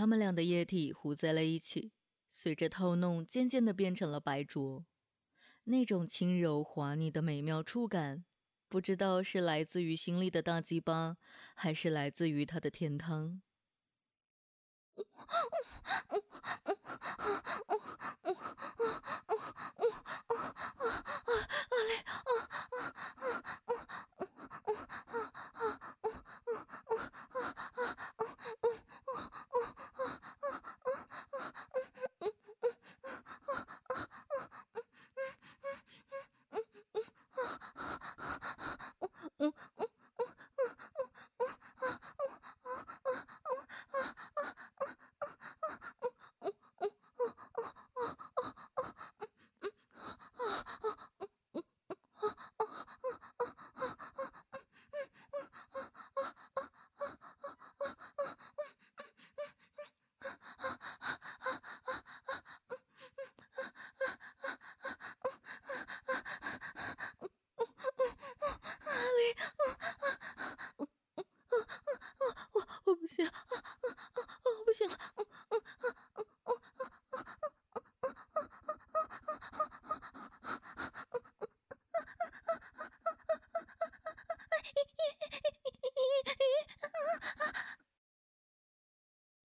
他们俩的液体糊在了一起，随着套弄，渐渐的变成了白浊。那种轻柔滑腻的美妙触感，不知道是来自于心里的大鸡巴，还是来自于他的甜汤。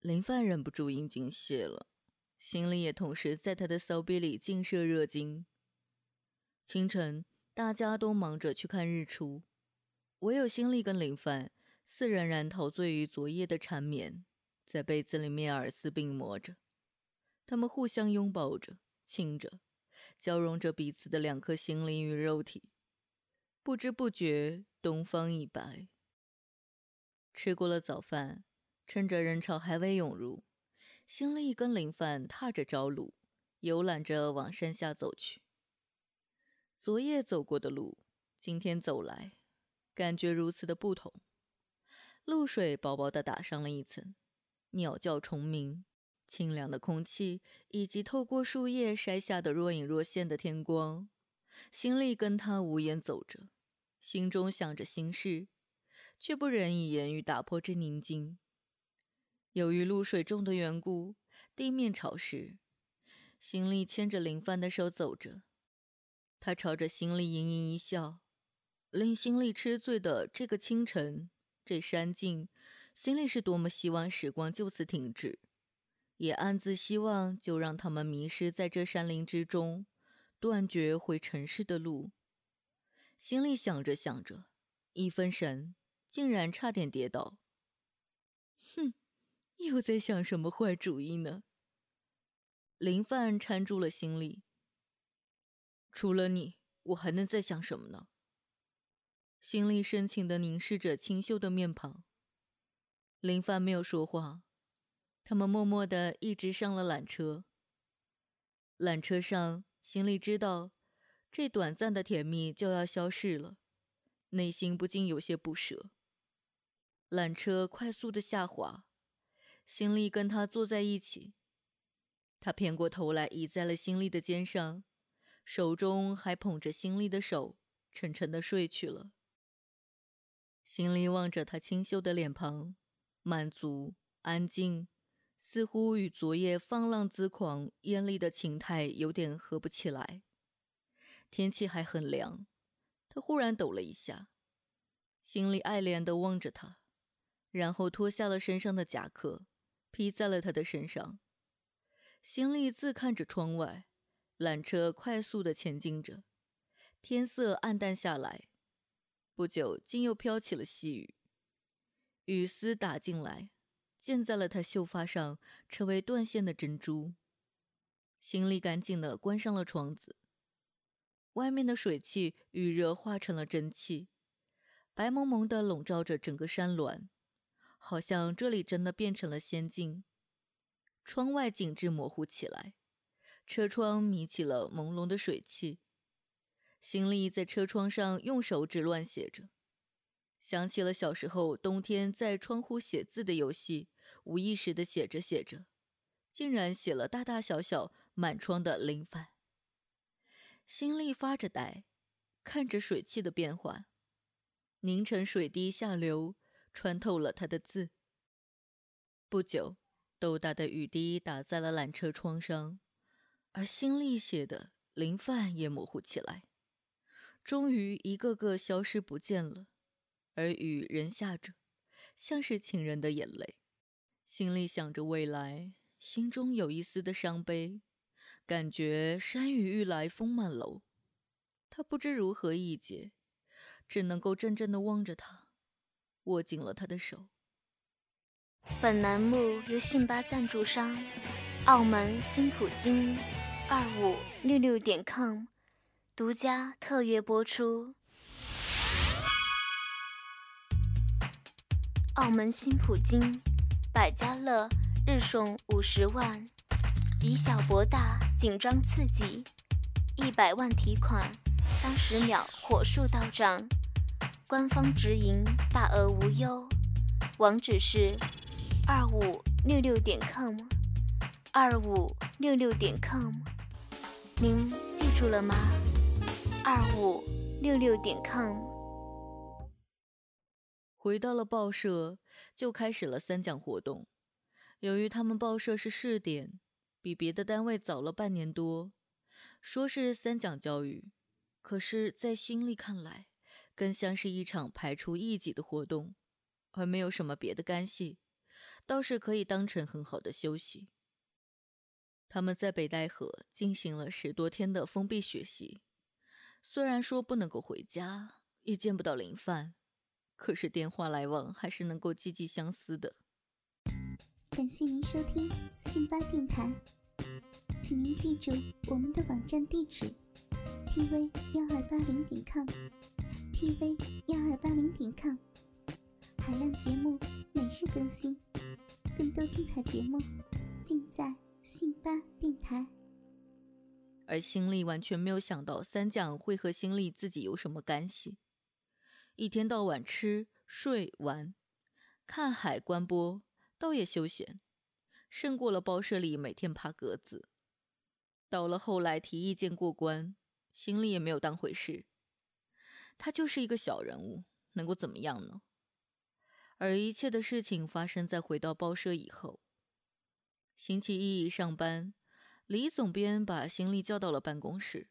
林范忍不住阴茎泄了，心里也同时在他的骚逼里尽射热精。清晨，大家都忙着去看日出，唯有心力跟林范似仍然陶醉于昨夜的缠绵，在被子里面耳丝并磨着。他们互相拥抱着，亲着，交融着彼此的两颗心灵与肉体。不知不觉，东方已白。吃过了早饭。趁着人潮还未涌入，新力跟林范踏着朝路，游览着往山下走去。昨夜走过的路，今天走来，感觉如此的不同。露水薄薄的打上了一层，鸟叫虫鸣，清凉的空气，以及透过树叶筛下的若隐若现的天光。新力跟他无言走着，心中想着心事，却不忍以言语打破这宁静。由于露水重的缘故，地面潮湿。心里牵着林帆的手走着，他朝着心里盈盈一笑。令心里吃醉的这个清晨，这山境，心里是多么希望时光就此停止，也暗自希望就让他们迷失在这山林之中，断绝回城市的路。心里想着想着，一分神，竟然差点跌倒。哼！又在想什么坏主意呢？林范搀住了心里。除了你，我还能再想什么呢？心里深情的凝视着清秀的面庞。林范没有说话。他们默默的一直上了缆车。缆车上，心里知道，这短暂的甜蜜就要消逝了，内心不禁有些不舍。缆车快速的下滑。心力跟他坐在一起，他偏过头来倚在了心力的肩上，手中还捧着心力的手，沉沉的睡去了。心力望着他清秀的脸庞，满足、安静，似乎与昨夜放浪恣狂、艳丽的情态有点合不起来。天气还很凉，他忽然抖了一下，心里爱怜的望着他，然后脱下了身上的夹克。披在了他的身上，行李自看着窗外，缆车快速的前进着，天色暗淡下来，不久竟又飘起了细雨，雨丝打进来，溅在了他秀发上，成为断线的珍珠。行李赶紧的关上了窗子，外面的水汽预热化成了蒸汽，白蒙蒙的笼罩着整个山峦。好像这里真的变成了仙境，窗外景致模糊起来，车窗迷起了朦胧的水汽。心里在车窗上用手指乱写着，想起了小时候冬天在窗户写字的游戏，无意识的写着写着，竟然写了大大小小满窗的林凡。心力发着呆，看着水汽的变化，凝成水滴下流。穿透了他的字。不久，豆大的雨滴打在了缆车窗上，而新丽写的林范也模糊起来，终于一个个消失不见了。而雨仍下着，像是情人的眼泪。心里想着未来，心中有一丝的伤悲，感觉山雨欲来风满楼。他不知如何一解，只能够怔怔地望着他，握紧了他的手。本栏目由信巴赞助商，澳门新普京二五六六点 com 独家特约播出。澳门新普京百家乐日送五十万，以小博大，紧张刺激，一百万提款，三十秒火速到账，官方直营，大额无忧，网址是。二五六六点 com，二五六六点 com，您记住了吗？二五六六点 com。回到了报社，就开始了三讲活动。由于他们报社是试点，比别的单位早了半年多，说是三讲教育，可是，在心里看来，更像是一场排除异己的活动，而没有什么别的干系。倒是可以当成很好的休息。他们在北戴河进行了十多天的封闭学习，虽然说不能够回家，也见不到林范，可是电话来往还是能够积极相思的。感谢您收听信巴电台，请您记住我们的网站地址：tv 幺二八零点 tv 幺二八零点 com，海量节目每日更新。更多精彩节目，尽在信巴电台。而新丽完全没有想到三讲会和新丽自己有什么干系，一天到晚吃睡玩，看海观波，倒也休闲，胜过了报社里每天爬格子。到了后来提意见过关，心里也没有当回事。他就是一个小人物，能够怎么样呢？而一切的事情发生在回到报社以后。星期一上班，李总编把新力叫到了办公室。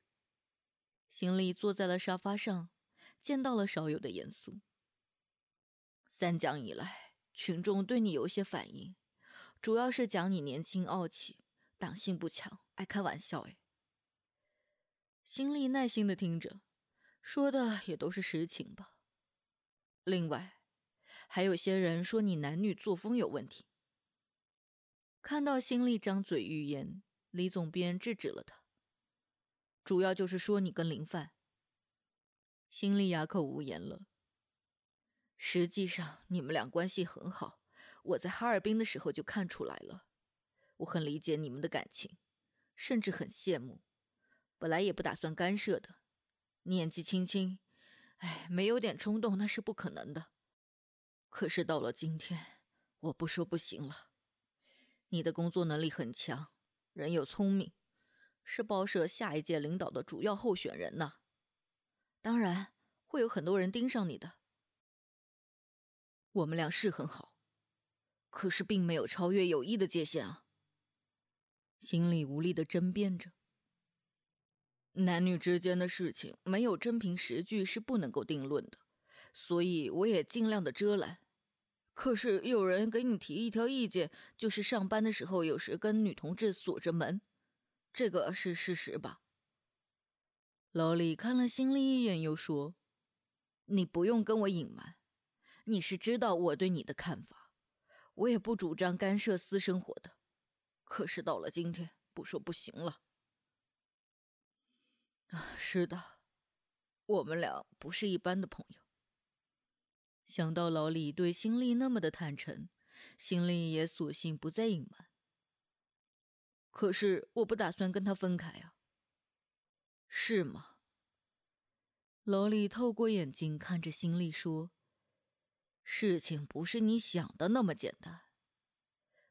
新丽坐在了沙发上，见到了少有的严肃。三讲以来，群众对你有些反应，主要是讲你年轻傲气，党性不强，爱开玩笑。哎，新力耐心的听着，说的也都是实情吧。另外。还有些人说你男女作风有问题。看到新力张嘴欲言，李总编制止了他。主要就是说你跟林范。新力哑口无言了。实际上你们俩关系很好，我在哈尔滨的时候就看出来了。我很理解你们的感情，甚至很羡慕。本来也不打算干涉的，年纪轻轻，哎，没有点冲动那是不可能的。可是到了今天，我不说不行了。你的工作能力很强，人又聪明，是报社下一届领导的主要候选人呢。当然会有很多人盯上你的。我们俩是很好，可是并没有超越友谊的界限啊。心里无力的争辩着。男女之间的事情，没有真凭实据是不能够定论的，所以我也尽量的遮拦。可是有人给你提一条意见，就是上班的时候有时跟女同志锁着门，这个是事实吧？老李看了心里一眼，又说：“你不用跟我隐瞒，你是知道我对你的看法，我也不主张干涉私生活的。可是到了今天，不说不行了。”啊，是的，我们俩不是一般的朋友。想到老李对新力那么的坦诚，新丽也索性不再隐瞒。可是我不打算跟他分开啊。是吗？老李透过眼睛看着新力说：“事情不是你想的那么简单。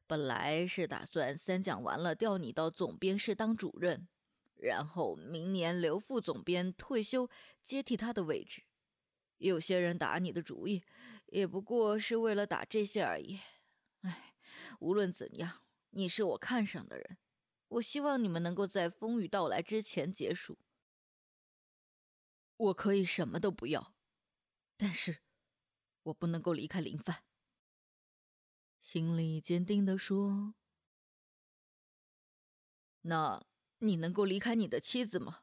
本来是打算三讲完了调你到总编室当主任，然后明年刘副总编退休接替他的位置。”有些人打你的主意，也不过是为了打这些而已。哎，无论怎样，你是我看上的人。我希望你们能够在风雨到来之前结束。我可以什么都不要，但是我不能够离开林范。心里坚定地说：“那你能够离开你的妻子吗？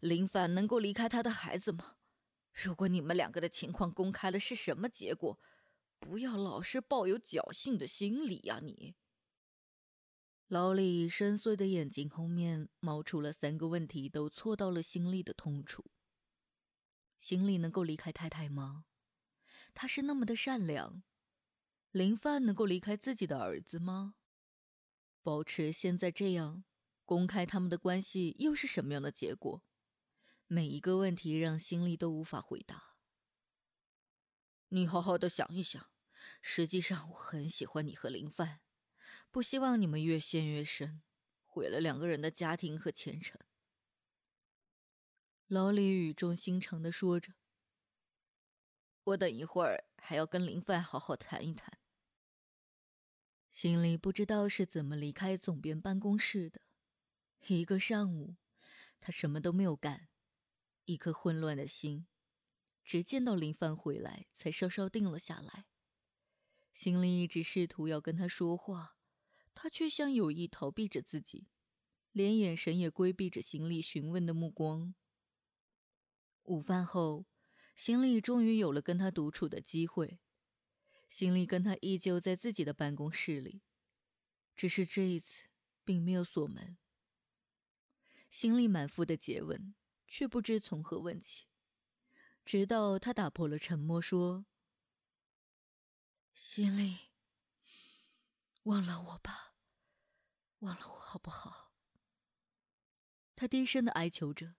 林凡能够离开他的孩子吗？如果你们两个的情况公开了，是什么结果？不要老是抱有侥幸的心理呀！你。”老李深邃的眼睛后面冒出了三个问题，都戳到了心里的痛处。心里能够离开太太吗？他是那么的善良。林范能够离开自己的儿子吗？保持现在这样，公开他们的关系又是什么样的结果？每一个问题让心里都无法回答。你好好的想一想。实际上，我很喜欢你和林范。不希望你们越陷越深，毁了两个人的家庭和前程。老李语重心长的说着：“我等一会儿还要跟林范好好谈一谈。”心里不知道是怎么离开总编办公室的。一个上午，他什么都没有干，一颗混乱的心，直见到林凡回来才稍稍定了下来。心里一直试图要跟他说话。他却像有意逃避着自己，连眼神也规避着行李询问的目光。午饭后，行李终于有了跟他独处的机会。行李跟他依旧在自己的办公室里，只是这一次并没有锁门。心里满腹的诘问，却不知从何问起，直到他打破了沉默，说：“心里，忘了我吧。”忘了我好不好？他低声的哀求着，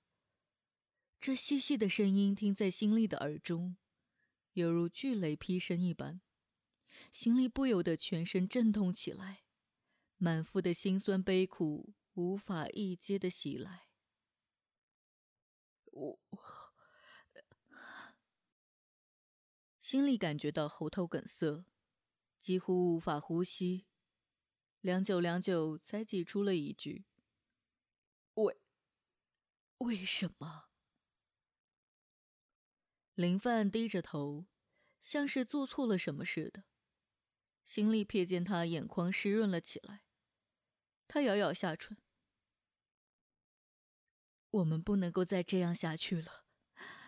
这细细的声音听在心里的耳中，犹如巨雷劈声一般，心里不由得全身震痛起来，满腹的心酸悲苦无法一接的袭来。我，心里感觉到喉头梗塞，几乎无法呼吸。良久，良久，才挤出了一句：“为为什么？”林范低着头，像是做错了什么似的。心里瞥见他眼眶湿润了起来，他咬咬下唇：“我们不能够再这样下去了，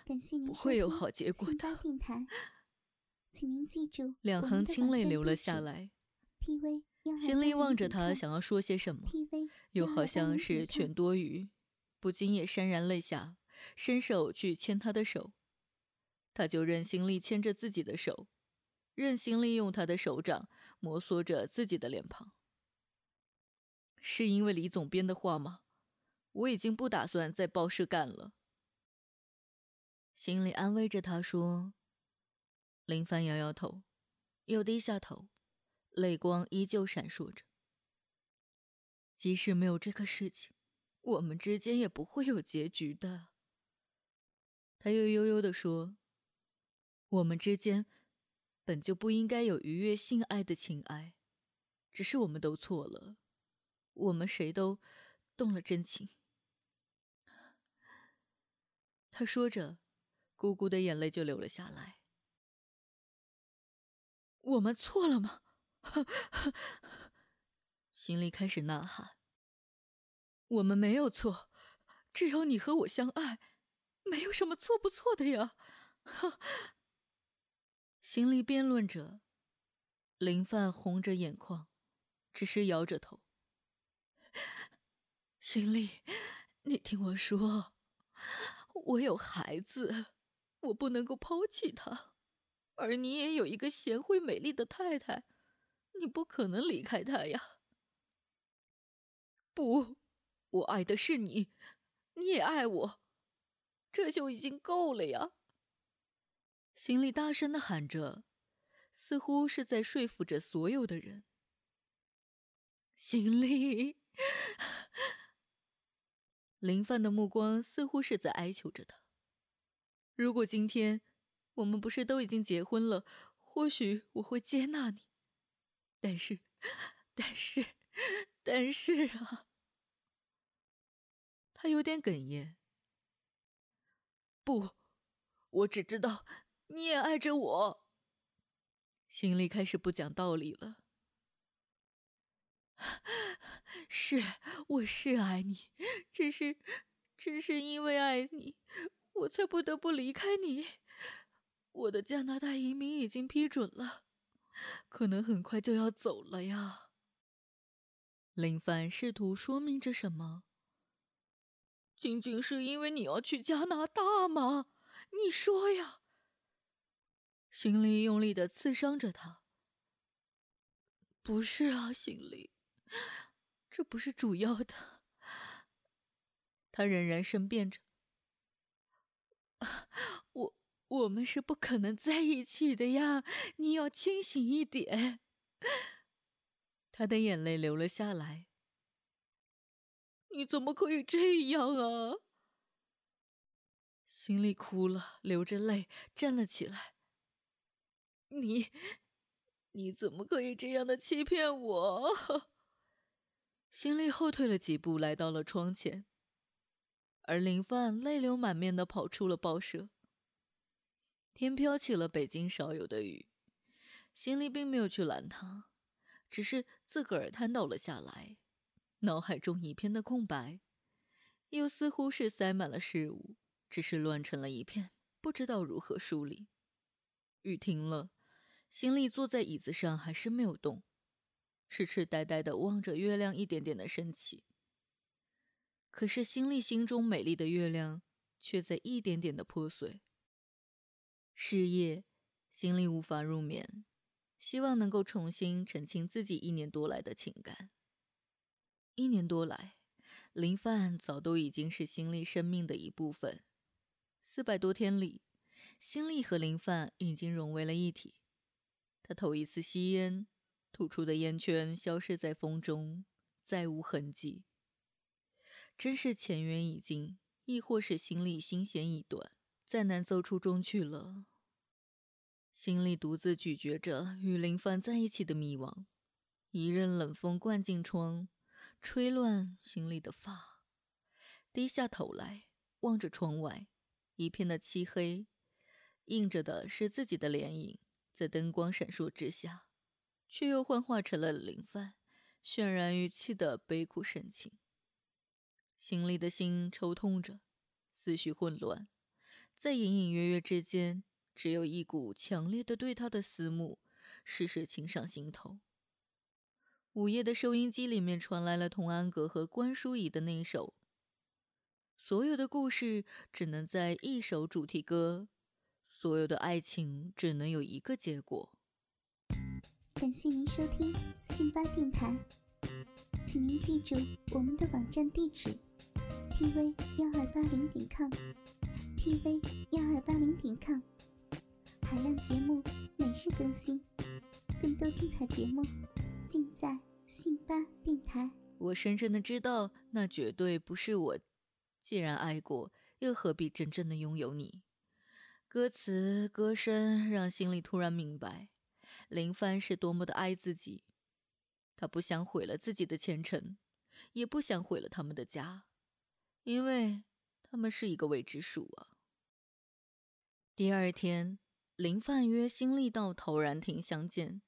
感谢您不会有好结果的。” 请您记住，两行清泪流了下来。心里望着他，想要说些什么，又好像是全多余，不禁也潸然泪下，伸手去牵他的手。他就任心力牵着自己的手，任心力用他的手掌摩挲着自己的脸庞。是因为李总编的话吗？我已经不打算在报社干了。心里安慰着他说。林帆摇摇头，又低下头。泪光依旧闪烁着。即使没有这个事情，我们之间也不会有结局的。他又悠悠地说：“我们之间本就不应该有愉悦性爱的情爱，只是我们都错了，我们谁都动了真情。”他说着，咕咕的眼泪就流了下来。我们错了吗？心里开始呐喊：“我们没有错，只要你和我相爱，没有什么错不错的呀。”心里辩论着，林范红着眼眶，只是摇着头：“心里，你听我说，我有孩子，我不能够抛弃他，而你也有一个贤惠美丽的太太。”你不可能离开他呀！不，我爱的是你，你也爱我，这就已经够了呀！心里大声的喊着，似乎是在说服着所有的人。心里，林范的目光似乎是在哀求着他。如果今天我们不是都已经结婚了，或许我会接纳你。但是，但是，但是啊，他有点哽咽。不，我只知道你也爱着我。心里开始不讲道理了。是，我是爱你，只是，只是因为爱你，我才不得不离开你。我的加拿大移民已经批准了，可能很快就要走了呀。林凡试图说明着什么。仅仅是因为你要去加拿大吗？你说呀。心里用力的刺伤着他。不是啊，心里，这不是主要的。他仍然申辩着：“我我们是不可能在一起的呀，你要清醒一点。”他的眼泪流了下来。你怎么可以这样啊？心里哭了，流着泪站了起来。你，你怎么可以这样的欺骗我？心里后退了几步，来到了窗前。而林范泪流满面的跑出了报社。天飘起了北京少有的雨，心里并没有去拦他，只是自个儿瘫倒了下来。脑海中一片的空白，又似乎是塞满了事物，只是乱成了一片，不知道如何梳理。雨停了，心里坐在椅子上还是没有动，痴痴呆呆的望着月亮一点点的升起。可是心里心中美丽的月亮却在一点点的破碎。是夜，心里无法入眠，希望能够重新澄清自己一年多来的情感。一年多来，林范早都已经是心力生命的一部分。四百多天里，心力和林范已经融为了一体。他头一次吸烟，吐出的烟圈消失在风中，再无痕迹。真是前缘已尽，亦或是心里心弦已断，再难走出中去了。心里独自咀嚼着与林凡在一起的迷惘，一阵冷风灌进窗。吹乱心里的发，低下头来望着窗外，一片的漆黑，映着的是自己的脸影，在灯光闪烁之下，却又幻化成了林范渲然欲泣的悲苦神情。心里的心抽痛着，思绪混乱，在隐隐约约之间，只有一股强烈的对他的思慕，时时侵上心头。午夜的收音机里面传来了童安格和关淑怡的那首。所有的故事只能在一首主题歌，所有的爱情只能有一个结果。感谢您收听信巴电台，请您记住我们的网站地址：tv 幺二八零点 com，tv 幺二八零点 com。海量节目每日更新，更多精彩节目。尽在信巴电台。我深深的知道，那绝对不是我。既然爱过，又何必真正的拥有你？歌词歌声让心里突然明白，林帆是多么的爱自己。他不想毁了自己的前程，也不想毁了他们的家，因为他们是一个未知数啊。第二天，林帆约新力到陶然亭相见。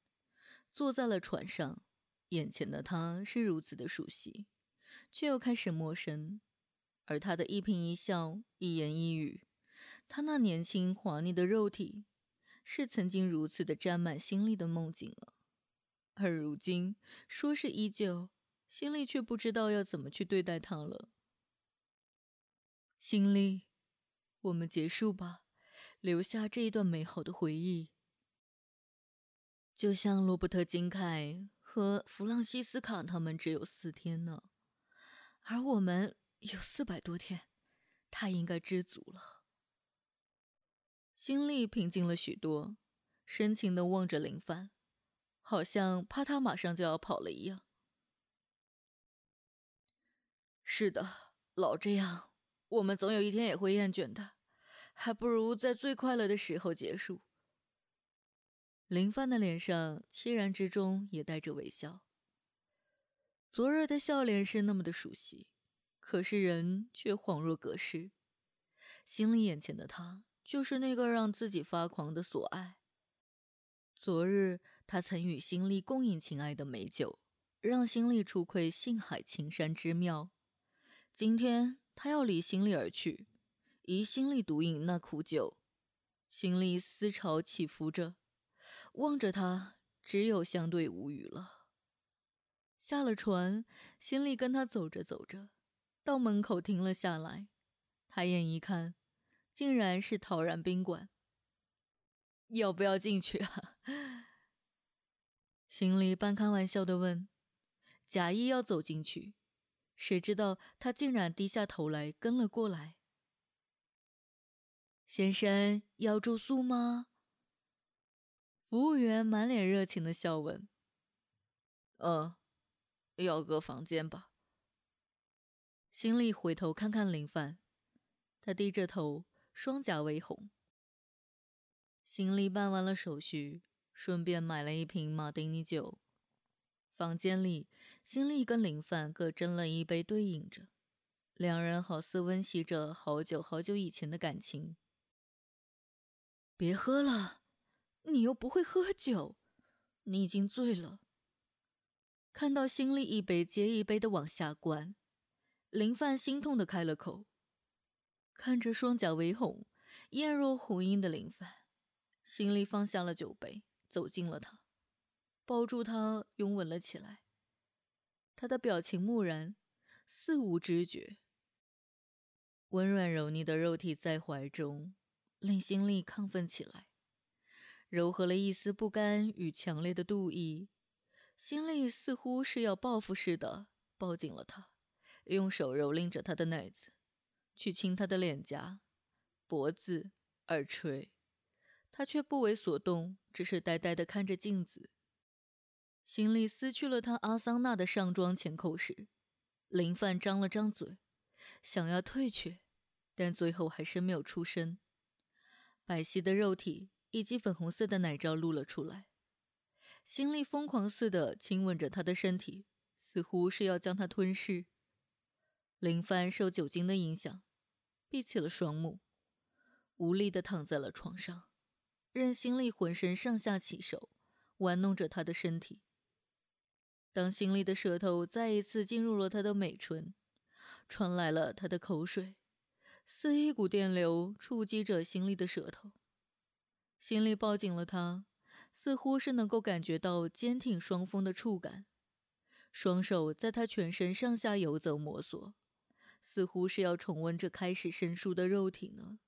坐在了船上，眼前的他是如此的熟悉，却又开始陌生。而他的一颦一笑、一言一语，他那年轻滑腻的肉体，是曾经如此的沾满心里的梦境啊。而如今说是依旧，心里却不知道要怎么去对待他了。心里，我们结束吧，留下这一段美好的回忆。就像罗伯特·金凯和弗朗西斯卡他们只有四天呢，而我们有四百多天，他应该知足了。心里平静了许多，深情的望着林帆，好像怕他马上就要跑了一样。是的，老这样，我们总有一天也会厌倦的，还不如在最快乐的时候结束。林帆的脸上凄然之中也带着微笑。昨日的笑脸是那么的熟悉，可是人却恍若隔世。心里眼前的他，就是那个让自己发狂的所爱。昨日他曾与心力共饮情爱的美酒，让心力初窥性海青山之妙。今天他要离心力而去，疑心力独饮那苦酒。心力思潮起伏着，望着他，只有相对无语了。下了船，心力跟他走着走着，到门口停了下来。抬眼一看，竟然是陶然宾馆。要不要进去啊？行李半开玩笑的问，假意要走进去，谁知道他竟然低下头来跟了过来。先生要住宿吗？服务员满脸热情的笑问。呃，要个房间吧。心里回头看看林凡，他低着头，双颊微红。行李办完了手续，顺便买了一瓶马丁尼酒。房间里，心里跟林范各斟了一杯，对饮着，两人好似温习着好久好久以前的感情。别喝了，你又不会喝酒，你已经醉了。看到心里一杯接一杯的往下灌，林范心痛的开了口。看着双颊微红、艳若红樱的林凡，心里放下了酒杯，走近了他，抱住他，拥吻了起来。他的表情木然，似无知觉，温软柔腻的肉体在怀中。令心力亢奋起来，柔和了一丝不甘与强烈的妒意。心力似乎是要报复似的，抱紧了他，用手蹂躏着他的奶子，去亲他的脸颊、脖子、耳垂。他却不为所动，只是呆呆地看着镜子。行李撕去了他阿桑娜的上装前扣时，林范张了张嘴，想要退却，但最后还是没有出声。白皙的肉体以及粉红色的奶罩露了出来，心里疯狂似的亲吻着他的身体，似乎是要将他吞噬。林帆受酒精的影响，闭起了双目，无力的躺在了床上，任心力浑身上下起手，玩弄着他的身体。当心力的舌头再一次进入了他的美唇，传来了他的口水。似一股电流触击着心里的舌头，心里抱紧了他，似乎是能够感觉到坚挺双峰的触感，双手在他全身上下游走摸索，似乎是要重温这开始生疏的肉体呢。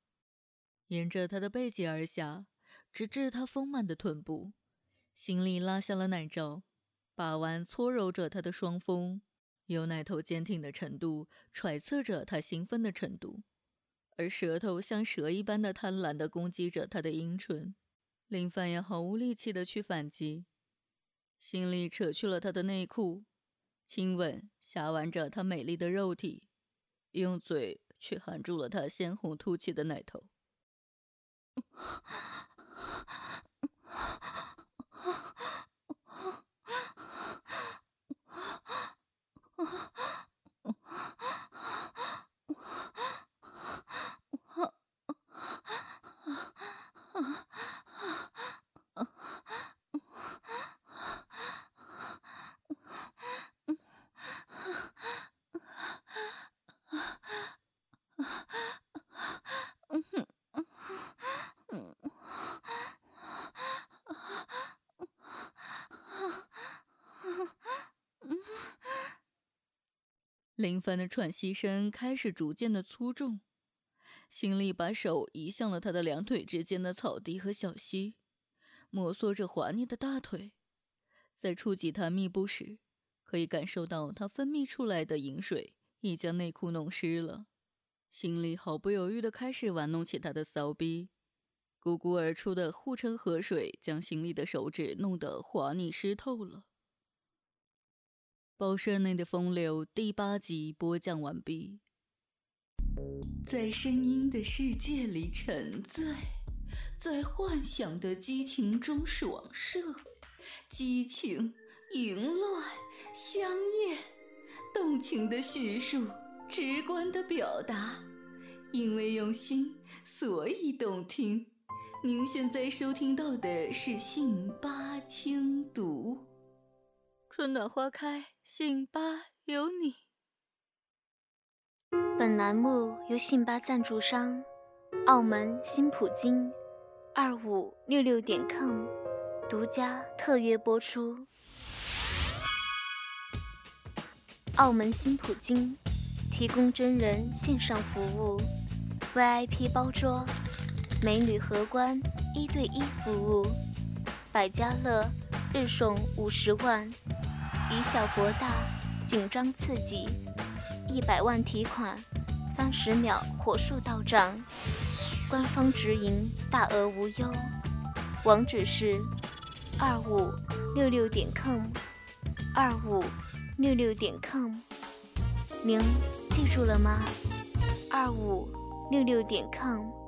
沿着他的背脊而下，直至他丰满的臀部，心里拉下了奶罩，把玩搓揉着他的双峰，由奶头坚挺的程度揣测着他兴奋的程度。而舌头像蛇一般的贪婪地攻击着他的阴唇，林凡也毫无力气地去反击，心里扯去了他的内裤，亲吻挟玩着他美丽的肉体，用嘴去含住了他鲜红凸起的奶头。林凡的喘息声开始逐渐的粗重，心里把手移向了他的两腿之间的草地和小溪，摩挲着滑腻的大腿，在触及他密布时，可以感受到他分泌出来的饮水已将内裤弄湿了。心里毫不犹豫地开始玩弄起他的骚逼，汩汩而出的护城河水将心里的手指弄得滑腻湿透了。报社内的风流第八集播讲完毕。在声音的世界里沉醉，在幻想的激情中爽射，激情淫乱香艳，动情的叙述，直观的表达，因为用心，所以动听。您现在收听到的是信八轻读，春暖花开，信八有你。本栏目由信八赞助商澳门新普京二五六六点 com 独家特约播出。澳门新普京提供真人线上服务，VIP 包桌，美女荷官一对一服务，百家乐日送五十万，以小博大，紧张刺激。一百万提款，三十秒火速到账，官方直营，大额无忧。网址是二五六六点 com，二五六六点 com，您记住了吗？二五六六点 com。